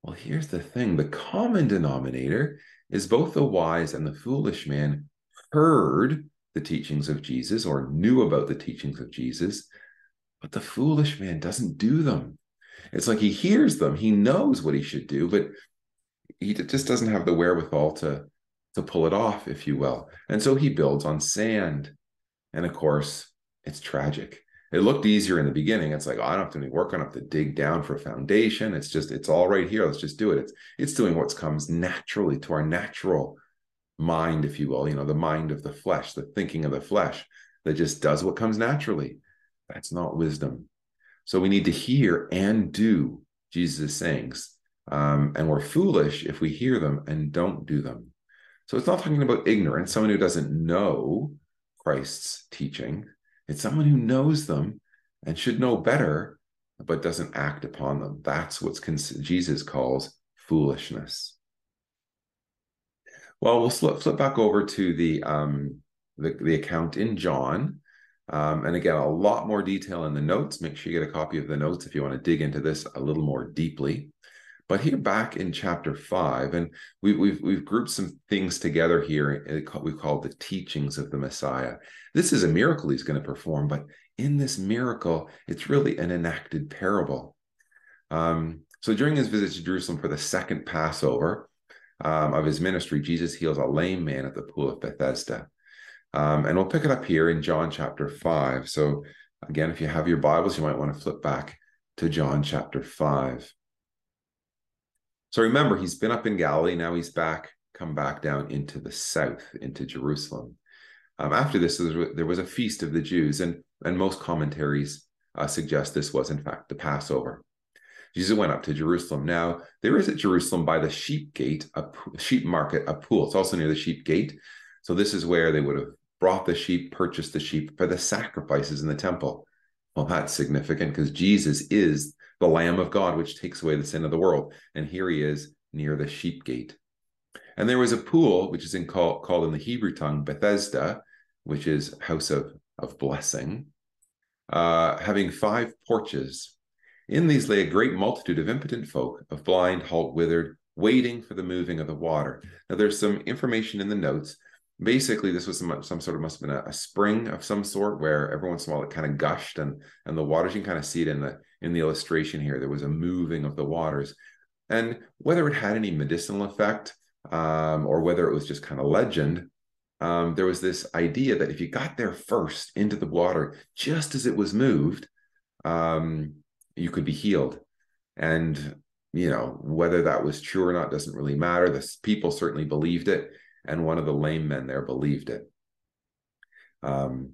B: Well, here's the thing the common denominator is both the wise and the foolish man heard the teachings of Jesus or knew about the teachings of Jesus, but the foolish man doesn't do them. It's like he hears them, he knows what he should do, but he just doesn't have the wherewithal to, to pull it off, if you will. And so he builds on sand. And of course, it's tragic. It looked easier in the beginning. It's like, oh, I don't have to do any work. I don't have to dig down for a foundation. It's just, it's all right here. Let's just do it. It's it's doing what comes naturally to our natural mind, if you will, you know, the mind of the flesh, the thinking of the flesh that just does what comes naturally. That's not wisdom. So we need to hear and do Jesus' sayings. Um, and we're foolish if we hear them and don't do them. So it's not talking about ignorance, someone who doesn't know Christ's teaching. It's someone who knows them and should know better, but doesn't act upon them. That's what Jesus calls foolishness. Well, we'll flip, flip back over to the, um, the, the account in John. Um, and again, a lot more detail in the notes. Make sure you get a copy of the notes if you want to dig into this a little more deeply. But here back in chapter five, and we, have we've we've grouped some things together here. We call the teachings of the Messiah. This is a miracle he's going to perform, but in this miracle, it's really an enacted parable. Um, so during his visit to Jerusalem for the second Passover, um, of his ministry, Jesus heals a lame man at the pool of Bethesda. Um, and we'll pick it up here in John chapter 5. So, again, if you have your Bibles, you might want to flip back to John chapter 5. So, remember, he's been up in Galilee. Now he's back, come back down into the south, into Jerusalem. Um, after this, there was a feast of the Jews, and, and most commentaries uh, suggest this was, in fact, the Passover. Jesus went up to Jerusalem. Now, there is at Jerusalem by the sheep gate, a sheep market, a pool. It's also near the sheep gate. So this is where they would have brought the sheep, purchased the sheep for the sacrifices in the temple. Well, that's significant because Jesus is the Lamb of God, which takes away the sin of the world. And here he is near the sheep gate. And there was a pool, which is in call, called in the Hebrew tongue Bethesda, which is house of, of blessing, uh, having five porches. In these lay a great multitude of impotent folk, of blind, halt, withered, waiting for the moving of the water. Now, there's some information in the notes. Basically, this was some, some sort of must have been a, a spring of some sort where every once in a while it kind of gushed and and the waters. You can kind of see it in the in the illustration here. There was a moving of the waters, and whether it had any medicinal effect um, or whether it was just kind of legend, um, there was this idea that if you got there first into the water just as it was moved, um, you could be healed. And you know whether that was true or not doesn't really matter. The people certainly believed it, and one of the lame men there believed it. Um,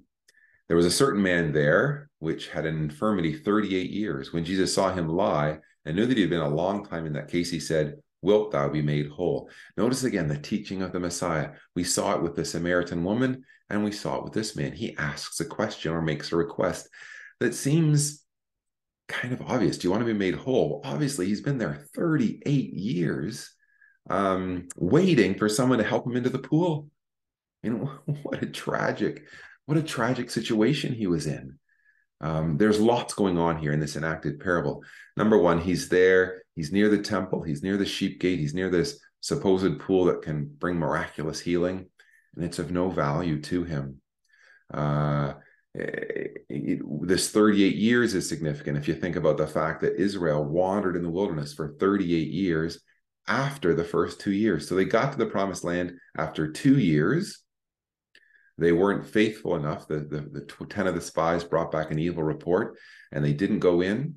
B: there was a certain man there which had an infirmity 38 years. When Jesus saw him lie and knew that he had been a long time in that case, he said, Wilt thou be made whole? Notice again the teaching of the Messiah. We saw it with the Samaritan woman, and we saw it with this man. He asks a question or makes a request that seems kind of obvious. Do you want to be made whole? Obviously, he's been there 38 years um, waiting for someone to help him into the pool. Know, what a tragic, what a tragic situation he was in. Um, there's lots going on here in this enacted parable. Number one, he's there, he's near the temple, he's near the sheep gate, he's near this supposed pool that can bring miraculous healing, and it's of no value to him. Uh, it, this 38 years is significant if you think about the fact that Israel wandered in the wilderness for 38 years after the first two years. So they got to the promised land after two years. They weren't faithful enough. The, the, the 10 of the spies brought back an evil report and they didn't go in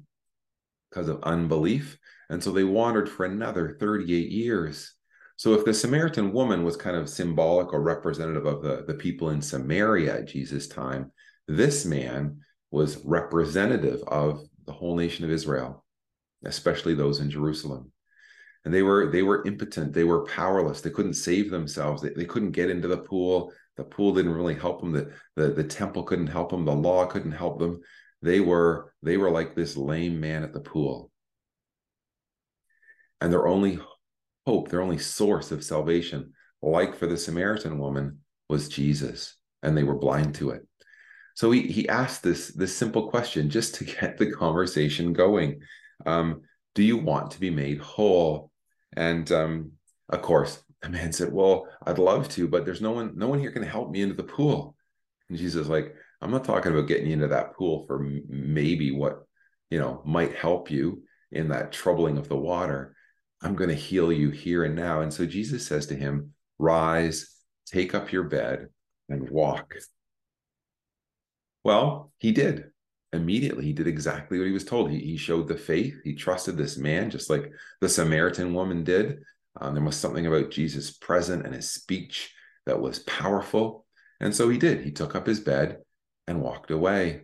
B: because of unbelief. And so they wandered for another 38 years. So if the Samaritan woman was kind of symbolic or representative of the, the people in Samaria at Jesus' time, this man was representative of the whole nation of Israel, especially those in Jerusalem. And they were they were impotent, they were powerless, they couldn't save themselves, they, they couldn't get into the pool. The pool didn't really help them. The, the the temple couldn't help them. The law couldn't help them. They were they were like this lame man at the pool. And their only hope, their only source of salvation, like for the Samaritan woman, was Jesus, and they were blind to it. So he he asked this this simple question just to get the conversation going. Um, do you want to be made whole? And um, of course, the man said, "Well, I'd love to, but there's no one no one here can help me into the pool." And Jesus like, "I'm not talking about getting you into that pool for maybe what you know might help you in that troubling of the water. I'm going to heal you here and now." And so Jesus says to him, "Rise, take up your bed, and walk." Well, he did. Immediately, he did exactly what he was told. He, he showed the faith. He trusted this man, just like the Samaritan woman did. Um, there was something about Jesus present and his speech that was powerful. And so he did. He took up his bed and walked away.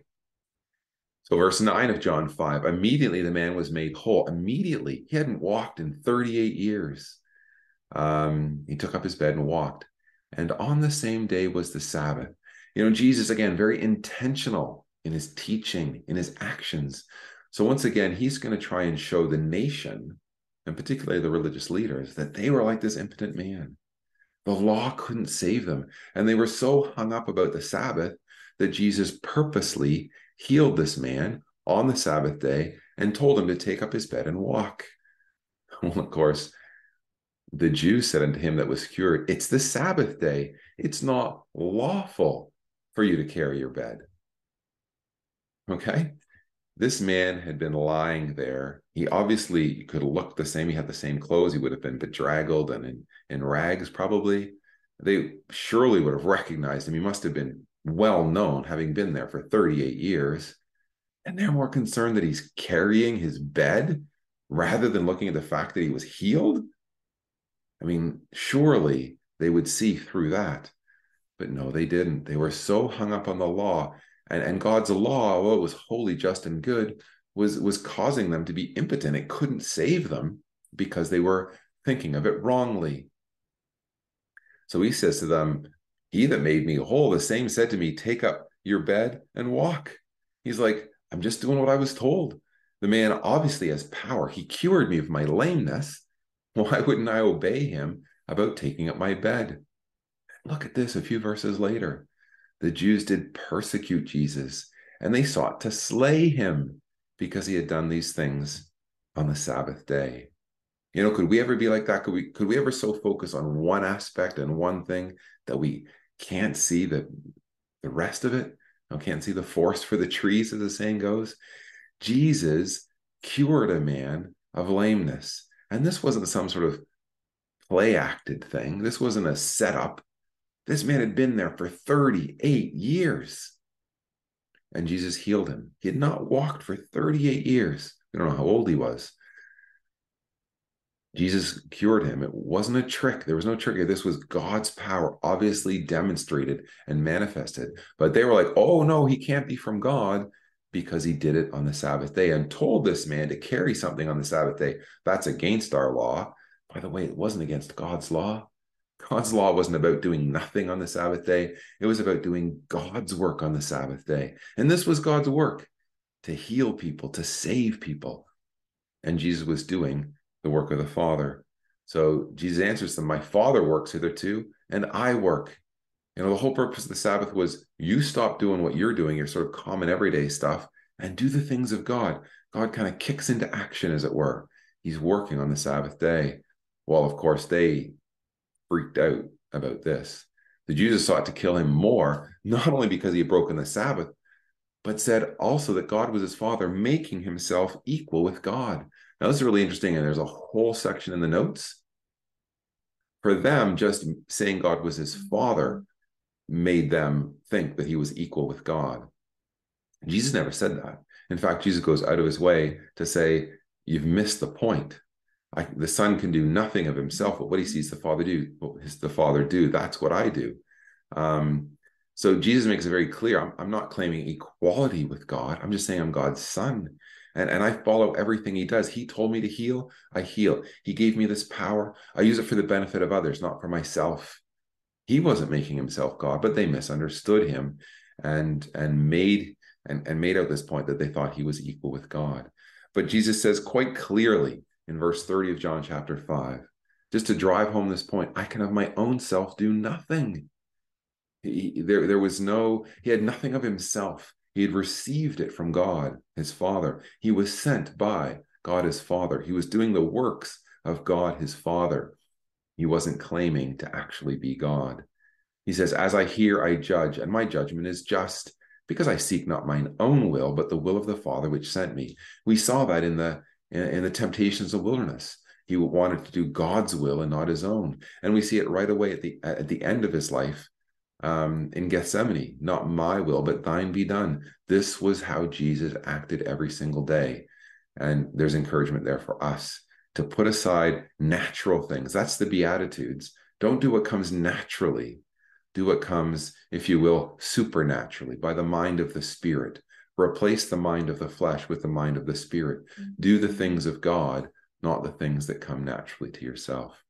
B: So, verse 9 of John 5 immediately the man was made whole. Immediately, he hadn't walked in 38 years. Um, he took up his bed and walked. And on the same day was the Sabbath. You know, Jesus, again, very intentional in his teaching, in his actions. So once again, he's going to try and show the nation, and particularly the religious leaders, that they were like this impotent man. The law couldn't save them. And they were so hung up about the Sabbath that Jesus purposely healed this man on the Sabbath day and told him to take up his bed and walk. Well, of course, the Jews said unto him that was cured, It's the Sabbath day. It's not lawful for you to carry your bed. Okay. This man had been lying there. He obviously could look the same. He had the same clothes. He would have been bedraggled and in, in rags, probably. They surely would have recognized him. He must have been well known, having been there for 38 years. And they're more concerned that he's carrying his bed rather than looking at the fact that he was healed. I mean, surely they would see through that. But no, they didn't. They were so hung up on the law. And, and God's law, it was holy, just, and good, was, was causing them to be impotent. It couldn't save them because they were thinking of it wrongly. So he says to them, He that made me whole, the same said to me, Take up your bed and walk. He's like, I'm just doing what I was told. The man obviously has power. He cured me of my lameness. Why wouldn't I obey him about taking up my bed? Look at this a few verses later. The Jews did persecute Jesus and they sought to slay him because he had done these things on the Sabbath day. You know, could we ever be like that? Could we could we ever so focus on one aspect and one thing that we can't see the the rest of it? I can't see the forest for the trees, as the saying goes. Jesus cured a man of lameness. And this wasn't some sort of play acted thing. This wasn't a setup. This man had been there for 38 years. And Jesus healed him. He had not walked for 38 years. We don't know how old he was. Jesus cured him. It wasn't a trick. There was no trick. This was God's power, obviously demonstrated and manifested. But they were like, oh, no, he can't be from God because he did it on the Sabbath day and told this man to carry something on the Sabbath day. That's against our law. By the way, it wasn't against God's law. God's law wasn't about doing nothing on the Sabbath day, it was about doing God's work on the Sabbath day. And this was God's work to heal people, to save people. And Jesus was doing the work of the Father. So Jesus answers them, My Father works hitherto, and I work. You know, the whole purpose of the Sabbath was you stop doing what you're doing, your sort of common everyday stuff, and do the things of God. God kind of kicks into action, as it were. He's working on the Sabbath day. Well, of course, they freaked out about this. The Jews sought to kill him more, not only because he had broken the Sabbath, but said also that God was his father, making himself equal with God. Now, this is really interesting, and there's a whole section in the notes. For them, just saying God was his father made them think that he was equal with God. Jesus never said that. In fact, Jesus goes out of his way to say, You've missed the point. I, the son can do nothing of himself, but what he sees the father do, what his, the father do, that's what I do. Um, so Jesus makes it very clear. I'm, I'm not claiming equality with God. I'm just saying I'm God's son. And, and I follow everything he does. He told me to heal, I heal. He gave me this power. I use it for the benefit of others, not for myself. He wasn't making himself God, but they misunderstood him and and made and, and made out this point that they thought he was equal with God. But Jesus says quite clearly in verse 30 of John chapter 5. Just to drive home this point, I can of my own self do nothing. He, there, there was no, he had nothing of himself. He had received it from God, his Father. He was sent by God, his Father. He was doing the works of God, his Father. He wasn't claiming to actually be God. He says, As I hear, I judge, and my judgment is just, because I seek not mine own will, but the will of the Father which sent me. We saw that in the in, in the temptations of wilderness. He wanted to do God's will and not his own. And we see it right away at the at the end of his life um, in Gethsemane. Not my will, but thine be done. This was how Jesus acted every single day. And there's encouragement there for us to put aside natural things. That's the Beatitudes. Don't do what comes naturally. Do what comes, if you will, supernaturally by the mind of the Spirit. Replace the mind of the flesh with the mind of the spirit. Mm-hmm. Do the things of God, not the things that come naturally to yourself.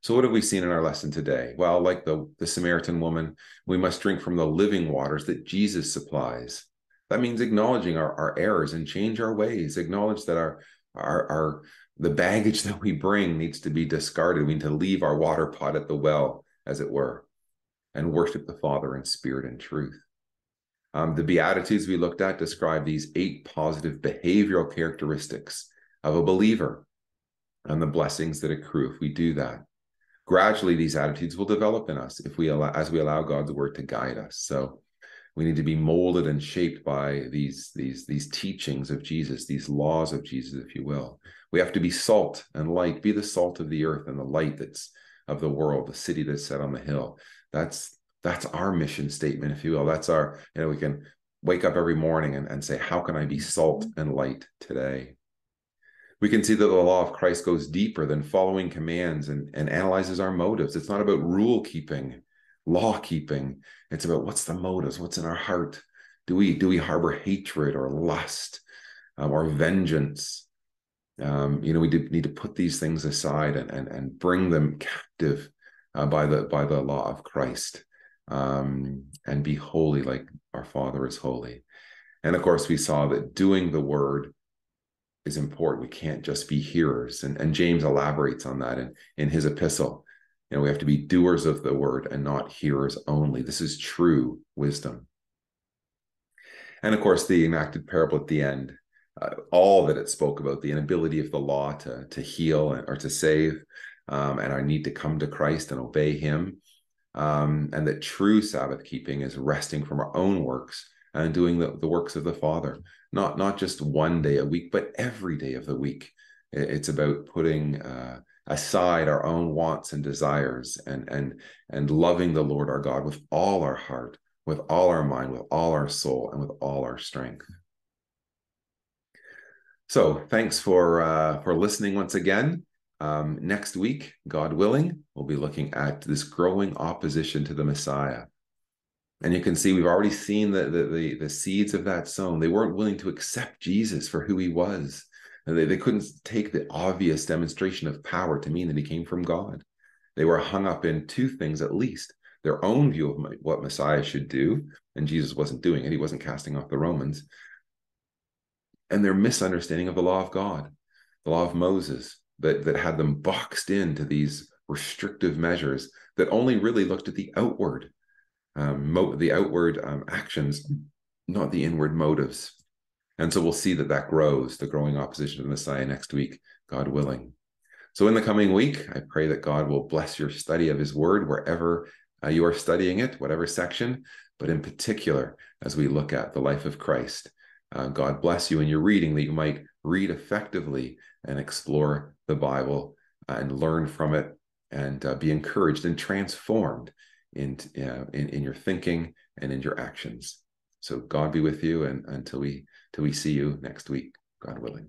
B: So, what have we seen in our lesson today? Well, like the, the Samaritan woman, we must drink from the living waters that Jesus supplies. That means acknowledging our, our errors and change our ways, acknowledge that our, our, our the baggage that we bring needs to be discarded. We need to leave our water pot at the well, as it were, and worship the Father in spirit and truth. Um, the Beatitudes we looked at describe these eight positive behavioral characteristics of a believer and the blessings that accrue if we do that. Gradually, these attitudes will develop in us if we allow, as we allow God's word to guide us. So we need to be molded and shaped by these these these teachings of Jesus, these laws of Jesus, if you will. We have to be salt and light, be the salt of the earth and the light that's of the world, the city that's set on the hill. That's that's our mission statement, if you will. That's our, you know, we can wake up every morning and, and say, how can I be salt and light today? We can see that the law of Christ goes deeper than following commands and, and analyzes our motives. It's not about rule keeping, law keeping. It's about what's the motives, what's in our heart. Do we do we harbor hatred or lust um, or vengeance? Um, you know, we do, need to put these things aside and, and, and bring them captive uh, by the by the law of Christ, um, and be holy like our Father is holy. And of course, we saw that doing the word is important. We can't just be hearers. And, and James elaborates on that in, in his epistle. You know, we have to be doers of the word and not hearers only. This is true wisdom. And of course, the enacted parable at the end, uh, all that it spoke about the inability of the law to, to heal or to save, um, and our need to come to Christ and obey Him. Um, and that true Sabbath keeping is resting from our own works and doing the, the works of the Father, not not just one day a week, but every day of the week. It's about putting uh, aside our own wants and desires and and and loving the Lord our God with all our heart, with all our mind, with all our soul, and with all our strength. So, thanks for uh, for listening once again. Um, next week, God willing, we'll be looking at this growing opposition to the Messiah. And you can see we've already seen the, the, the, the seeds of that sown. They weren't willing to accept Jesus for who he was. And they, they couldn't take the obvious demonstration of power to mean that he came from God. They were hung up in two things at least their own view of what Messiah should do, and Jesus wasn't doing it. He wasn't casting off the Romans. And their misunderstanding of the law of God, the law of Moses, that, that had them boxed into these restrictive measures that only really looked at the outward, um, the outward um, actions, not the inward motives. And so we'll see that that grows, the growing opposition to the Messiah next week, God willing. So in the coming week, I pray that God will bless your study of his word wherever uh, you are studying it, whatever section, but in particular, as we look at the life of Christ. Uh, God bless you in your reading that you might read effectively and explore the Bible and learn from it and uh, be encouraged and transformed in, uh, in, in your thinking and in your actions. So God be with you and until we till we see you next week, God willing.